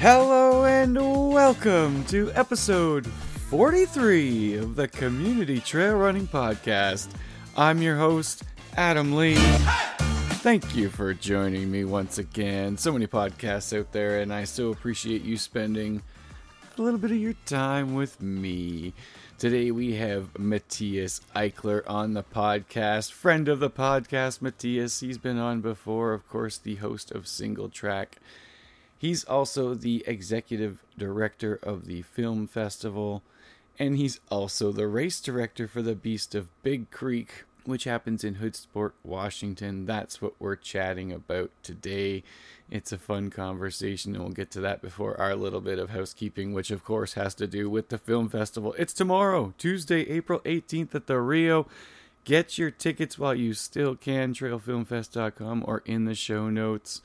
Hello and welcome to episode 43 of the Community Trail Running Podcast. I'm your host, Adam Lee. Thank you for joining me once again. So many podcasts out there, and I so appreciate you spending a little bit of your time with me. Today we have Mathias Eichler on the podcast, friend of the podcast, Mathias. He's been on before, of course, the host of Single Track. He's also the executive director of the film festival, and he's also the race director for the Beast of Big Creek, which happens in Hoodsport, Washington. That's what we're chatting about today. It's a fun conversation, and we'll get to that before our little bit of housekeeping, which of course has to do with the film festival. It's tomorrow, Tuesday, April 18th at the Rio. Get your tickets while you still can, trailfilmfest.com or in the show notes.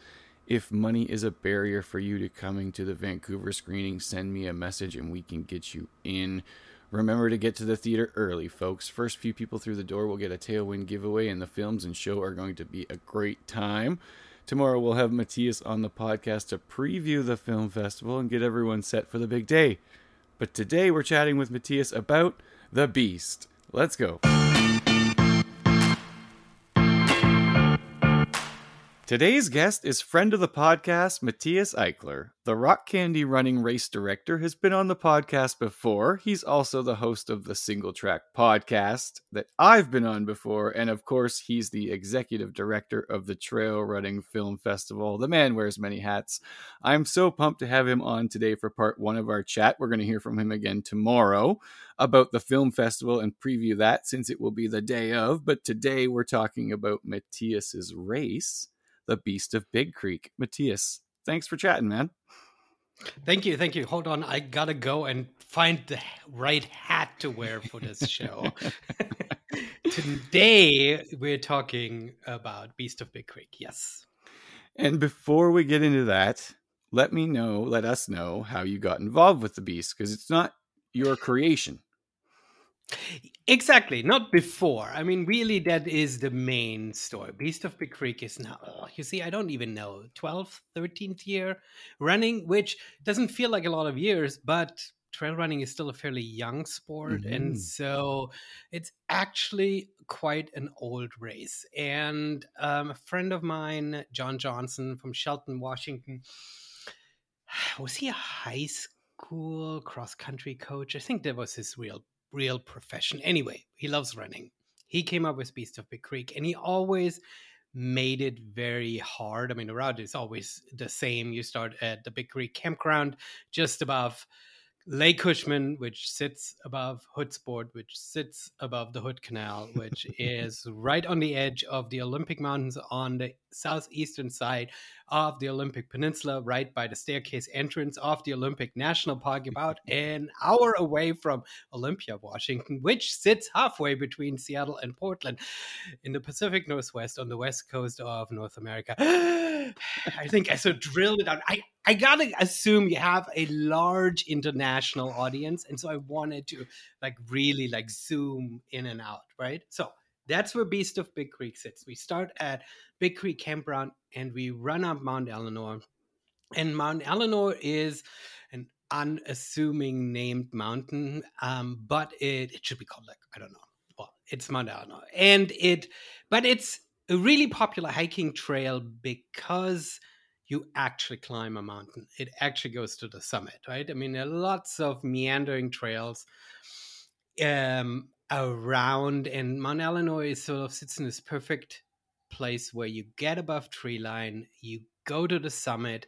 If money is a barrier for you to coming to the Vancouver screening, send me a message and we can get you in. Remember to get to the theater early, folks. First few people through the door will get a Tailwind giveaway, and the films and show are going to be a great time. Tomorrow we'll have Mathias on the podcast to preview the film festival and get everyone set for the big day. But today we're chatting with Mathias about The Beast. Let's go. Today's guest is friend of the podcast, Mathias Eichler. The Rock Candy Running race director has been on the podcast before. He's also the host of the Single Track podcast that I've been on before. And of course, he's the executive director of the Trail Running Film Festival. The man wears many hats. I'm so pumped to have him on today for part one of our chat. We're going to hear from him again tomorrow about the film festival and preview that since it will be the day of. But today we're talking about Mathias's race the Beast of Big Creek. Mathias, thanks for chatting, man. Thank you, thank you. Hold on, I gotta go and find the right hat to wear for this show. Today we're talking about Beast of Big Creek. Yes. And before we get into that, let me know, let us know how you got involved with the Beast because it's not your creation. Exactly, not before. I mean, really, that is the main story. Beast of Big Creek is now, oh, you see, I don't even know, 12th, 13th year running, which doesn't feel like a lot of years, but trail running is still a fairly young sport. Mm-hmm. And so it's actually quite an old race. And um, a friend of mine, John Johnson from Shelton, Washington, was he a high school cross country coach? I think that was his real real profession. Anyway, he loves running. He came up with Beast of Big Creek and he always made it very hard. I mean, the route is always the same. You start at the Big Creek campground just above Lake Cushman, which sits above Hoodsport, which sits above the Hood Canal, which is right on the edge of the Olympic Mountains on the southeastern side of the Olympic Peninsula, right by the staircase entrance of the Olympic National Park, about an hour away from Olympia, Washington, which sits halfway between Seattle and Portland in the Pacific Northwest on the west coast of North America. I think I so drilled it out. I, I gotta assume you have a large international audience, and so I wanted to like really like zoom in and out, right? So that's where Beast of Big Creek sits. We start at Big Creek Campground and we run up Mount Ellinor. And Mount Ellinor is an unassuming named mountain, um, but it, it should be called like, I don't know. Well, it's Mount Ellinor. And it, but it's a really popular hiking trail because you actually climb a mountain. It actually goes to the summit, right? I mean, there are lots of meandering trails. Um, around and Mount Ellinor sort of sits in this perfect place where you get above tree line, you go to the summit.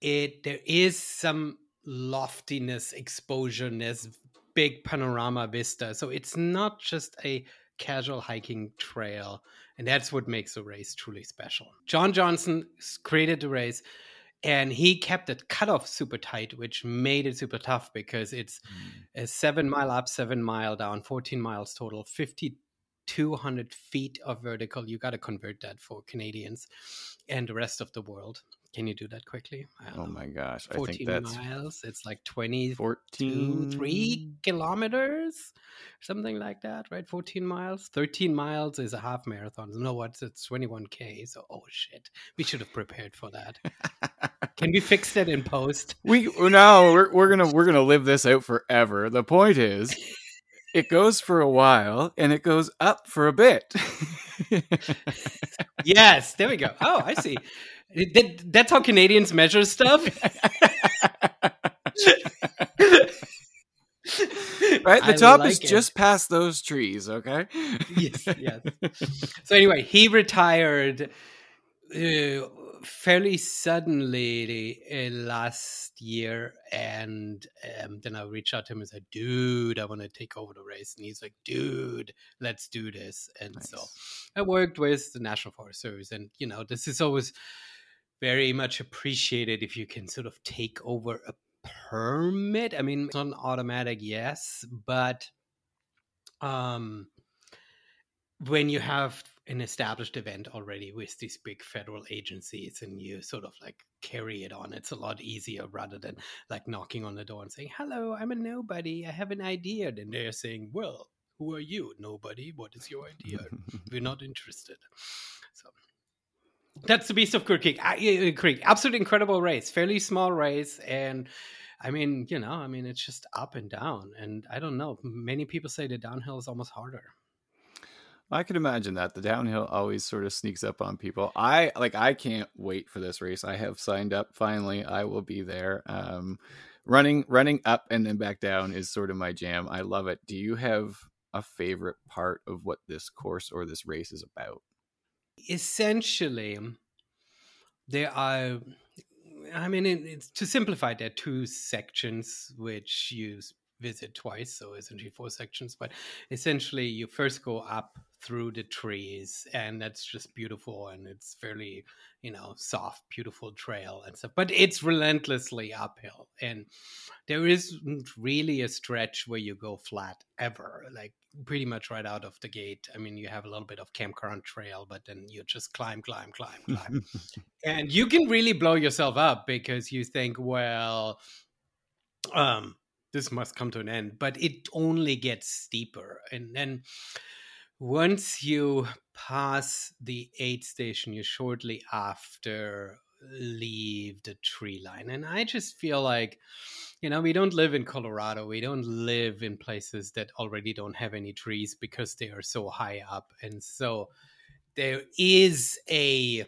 It there is some loftiness, exposureness, big panorama vista. So it's not just a casual hiking trail. And that's what makes the race truly special. John Johnson created the race and he kept the cutoff super tight, which made it super tough because it's mm. a seven mile up, seven mile down, 14 miles total, 5,200 feet of vertical. You got to convert that for Canadians and the rest of the world. Can you do that quickly? Oh my gosh. 14 I think that's miles. It's like 20, 14, 3 kilometers, something like that, right? 14 miles. 13 miles is a half marathon. No, what? It's 21K. So, oh shit. We should have prepared for that. Can we fix that in post? We oh, no, we're, we're gonna we're gonna live this out forever. The point is it goes for a while and it goes up for a bit. yes, there we go. Oh, I see. That, that's how Canadians measure stuff. right? The I top like is it. just past those trees, okay? yes, yes. So anyway, he retired uh, fairly suddenly uh, last year, and um, then I reached out to him and said, "Dude, I want to take over the race," and he's like, "Dude, let's do this." And nice. so I worked with the National Forest Service, and you know, this is always very much appreciated if you can sort of take over a permit. I mean, it's not an automatic yes, but um, when you have an established event already with these big federal agencies and you sort of like carry it on it's a lot easier rather than like knocking on the door and saying hello i'm a nobody i have an idea and they're saying well who are you? Nobody what is your idea? We're not interested. So that's the beast of Crook Creek. Creek. Absolutely incredible race. Fairly small race. And I mean, you know, I mean, it's just up and down. And I don't know. Many people say the downhill is almost harder. I can imagine that the downhill always sort of sneaks up on people. I like I can't wait for this race. I have signed up finally. I will be there. Um, running running up and then back down is sort of my jam. I love it. Do you have a favorite part of what this course or this race is about? Essentially, there are I mean, it's, to simplify, there are two sections which you visit twice, so essentially four sections. But essentially, you first go up through the trees, and that's just beautiful, and it's fairly, you know, soft, beautiful trail and stuff. But it's relentlessly uphill, and there isn't really a stretch where you go flat ever. Like pretty much right out of the gate. I mean, you have a little bit of campground trail, but then you just climb, climb, climb, climb, and you can really blow yourself up because you think, well. Um, this must come to an end but it only gets steeper and then once you pass the aid station you shortly after leave the tree line. And i just feel like you know we don't live in colorado. We don't live in places that already don't have any trees because they are so high up. And so there is a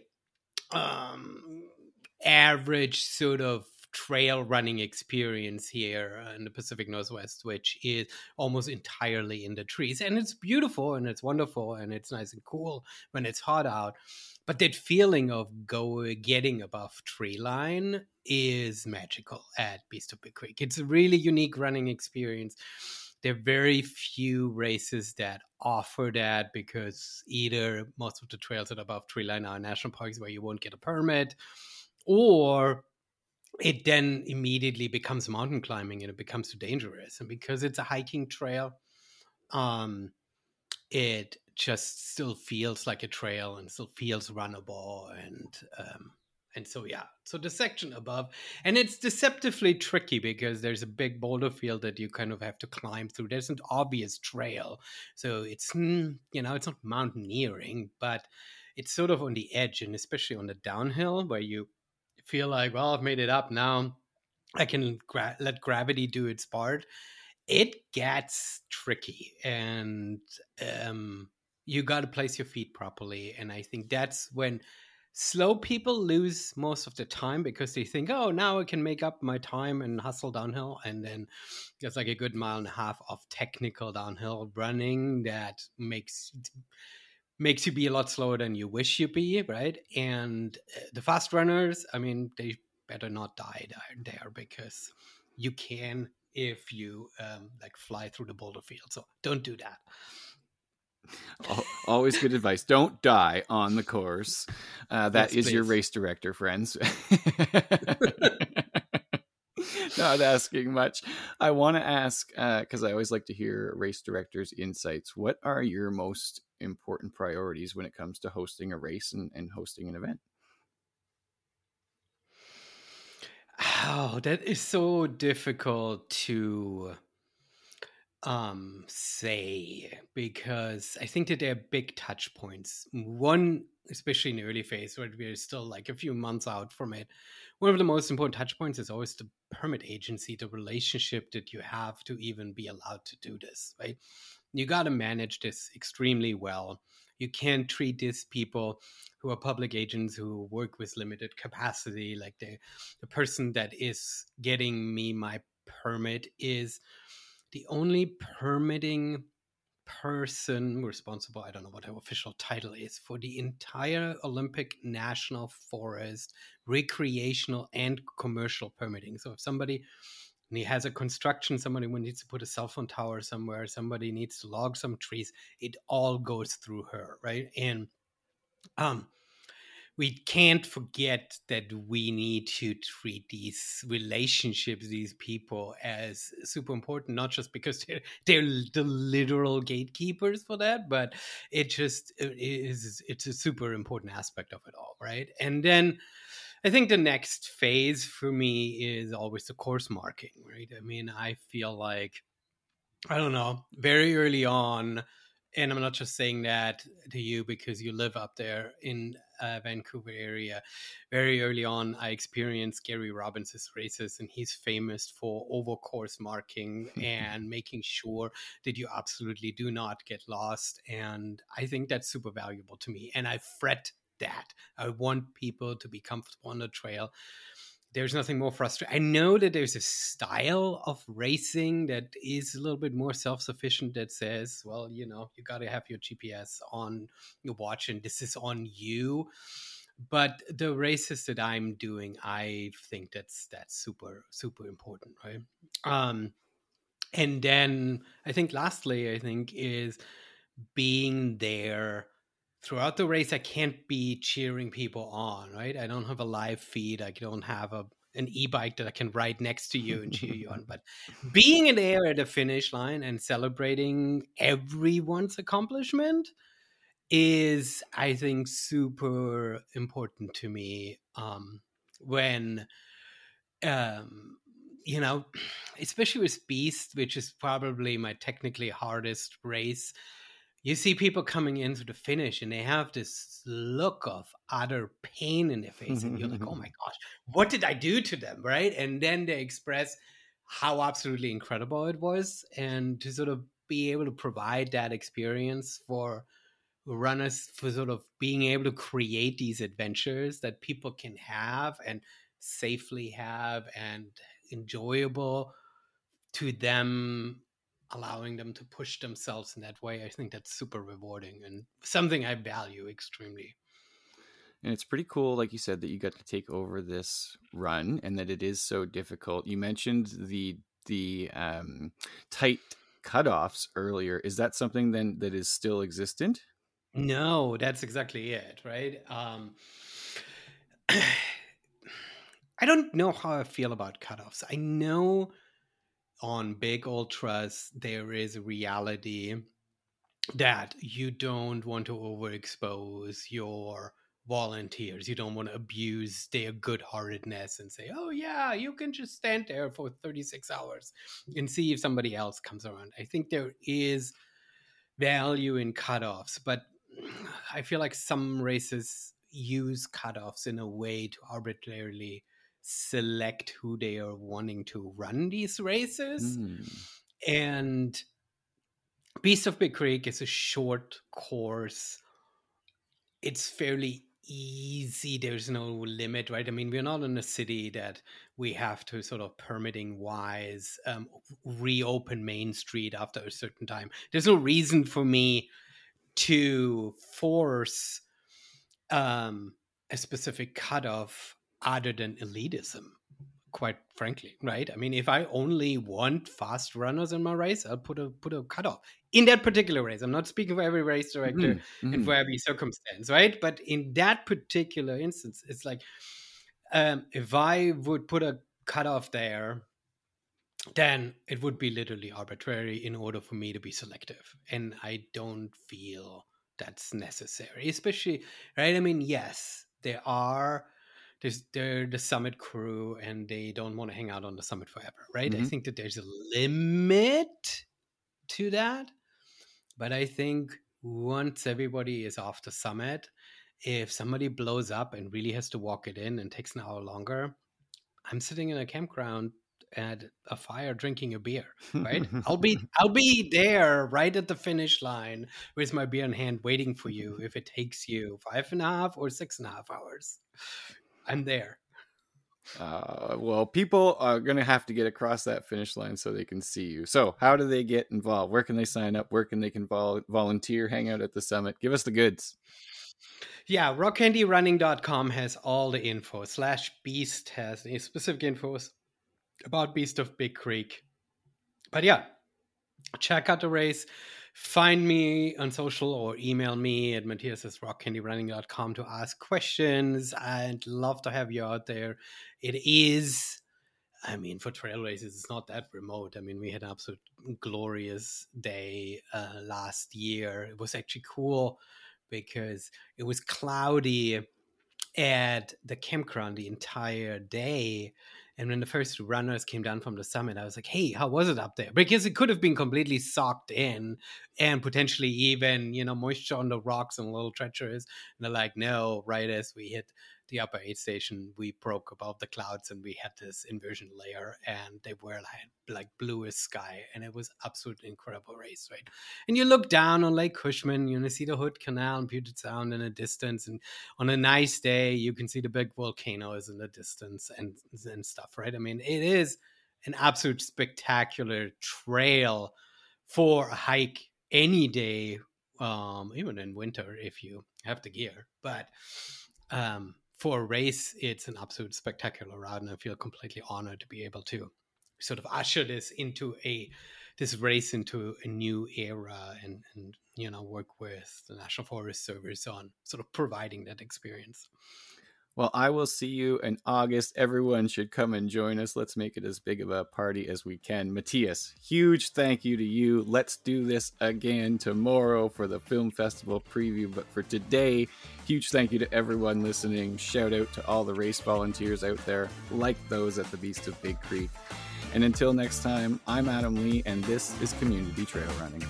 um average sort of trail running experience here in the Pacific Northwest, which is almost entirely in the trees. And it's beautiful and it's wonderful and it's nice and cool when it's hot out. But that feeling of go getting above tree line is magical at Beast of Big Creek. It's a really unique running experience. There are very few races that offer that because either most of the trails that are above tree line are national parks where you won't get a permit, or it then immediately becomes mountain climbing and it becomes too dangerous. And because it's a hiking trail, um, it just still feels like a trail and still feels runnable and um, and so yeah so the section above and it's deceptively tricky because there's a big boulder field that you kind of have to climb through there's an obvious trail so it's you know it's not mountaineering but it's sort of on the edge and especially on the downhill where you feel like, well, I've made it up now. I can gra- let gravity do its part. It gets tricky, and um, you got to place your feet properly. And I think that's when slow people lose most of the time because they think, oh, now I can make up my time and hustle downhill. And then it's like a good mile and a half of technical downhill running that makes makes you be a lot slower than you wish you be, right? And uh, the fast runners, I mean, they better not die there because you can if you um, like fly through the boulder field. So don't do that. Always good advice. Don't die on the course. Uh, that yes, is your race director, friends. Not asking much. I want to ask because uh, I always like to hear race directors' insights. What are your most important priorities when it comes to hosting a race and, and hosting an event? Oh, that is so difficult to um say because I think that there are big touch points. One, especially in the early phase where we're still like a few months out from it, one of the most important touch points is always the permit agency, the relationship that you have to even be allowed to do this, right? You got to manage this extremely well. You can't treat these people who are public agents who work with limited capacity like the the person that is getting me my permit is the only permitting person responsible i don't know what her official title is for the entire olympic national forest recreational and commercial permitting so if somebody he has a construction somebody needs to put a cell phone tower somewhere somebody needs to log some trees it all goes through her right and um we can't forget that we need to treat these relationships, these people, as super important. Not just because they're they're the literal gatekeepers for that, but it just it is it's a super important aspect of it all, right? And then. I think the next phase for me is always the course marking, right? I mean, I feel like, I don't know, very early on, and I'm not just saying that to you because you live up there in uh, Vancouver area. Very early on, I experienced Gary Robbins' races, and he's famous for over course marking and making sure that you absolutely do not get lost. And I think that's super valuable to me. And I fret that. I want people to be comfortable on the trail there's nothing more frustrating. I know that there's a style of racing that is a little bit more self sufficient that says, well, you know, you got to have your GPS on your watch and this is on you. But the races that I'm doing, I think that's that's super super important, right? Um, and then I think lastly, I think is being there throughout the race i can't be cheering people on right? I don't have a live feed. I don't have a an e-bike that i can ride next to you and cheer you on. But being in there at the finish line and celebrating everyone's accomplishment is i think super important to me um when um you know especially with beast which is probably my technically hardest race you see people coming into the finish and they have this look of utter pain in their face and you're like oh my gosh what did i do to them? Right? And then they express how absolutely incredible it was and to sort of be able to provide that experience for runners for sort of being able to create these adventures that people can have and safely have and enjoyable to them allowing them to push themselves in that way i think that's super rewarding and something i value extremely. And it's pretty cool like you said that you got to take over this run and that it is so difficult. You mentioned the the um, tight cutoffs earlier. Is that something then that is still existent? No that's exactly it right? Um, i don't know how i feel about cutoffs. I know on big ultras, there is a reality that you don't want to overexpose your volunteers. You don't want to abuse their good heartedness and say, oh, yeah, you can just stand there for 36 hours and see if somebody else comes around. I think there is value in cutoffs, but I feel like some races use cutoffs in a way to arbitrarily select who they are wanting to run these races. Mm. And Beast of Big Creek is a short course. It's fairly easy. There's no limit, right? I mean, we're not in a city that we have to sort of permitting wise um, reopen Main Street after a certain time. There's no reason for me to force um, a specific cutoff other than elitism quite frankly right? I mean if i only want fast runners in my race i'll put a put a cutoff in that particular race. I'm not speaking for every race director mm-hmm. and for every circumstance right? But in that particular instance it's like um, if i would put a cutoff there then it would be literally arbitrary in order for me to be selective. And i don't feel that's necessary, especially right. I mean, yes, there are there's they're the summit crew and they don't want to hang out on the summit forever, right? Mm-hmm. I think that there's a limit to that, but I think once everybody is off the summit, if somebody blows up and really has to walk it in and takes an hour longer, I'm sitting in a campground at a fire drinking a beer right i'll be i'll be there right at the finish line with my beer in hand waiting for you if it takes you five and a half or six and a half hours i'm there uh, well people are going to have to get across that finish line so they can see you so how do they get involved where can they sign up where can they can vol- volunteer hang out at the summit give us the goods yeah, rockcandyrunning.com has all the info. Slash Beast has specific infos about Beast of Big Creek. But yeah, check out the race. Find me on social or email me at matthias.rockcandyrunning.com to ask questions. I'd love to have you out there. It is, I mean, for trail races, it's not that remote. I mean, we had an absolute glorious day uh, last year. It was actually cool because it was cloudy at the campground the entire day. And when the first runners came down from the summit, I was like, hey, how was it up there? Because it could have been completely socked in and potentially even, you know, moisture on the rocks and a little treacherous. And they're like, no, right as we hit the upper aid station, we broke above the clouds and we had this inversion layer and they were like, like bluest sky. And it was absolutely incredible race, right? And you look down on Lake Cushman, you know, see the Hood Canal and Puget Sound in a distance. And on a nice day, you can see the big volcanoes in the distance and, and stuff, right? I mean, it is an absolute spectacular trail for a hike any day um even in winter if you have the gear but um for a race, it's an absolute spectacular route, and I feel completely honored to be able to sort of usher this into a this race into a new era and and you know work with the National Forest Service on sort of providing that experience. Well, I will see you in August. Everyone should come and join us. Let's make it as big of a party as we can. Mathias, huge thank you to you. Let's do this again tomorrow for the film festival preview. But for today, huge thank you to everyone listening. Shout out to all the race volunteers out there, like those at the Beast of Big Creek. And until next time, I'm Adam Lee, and this is Community Trail Running.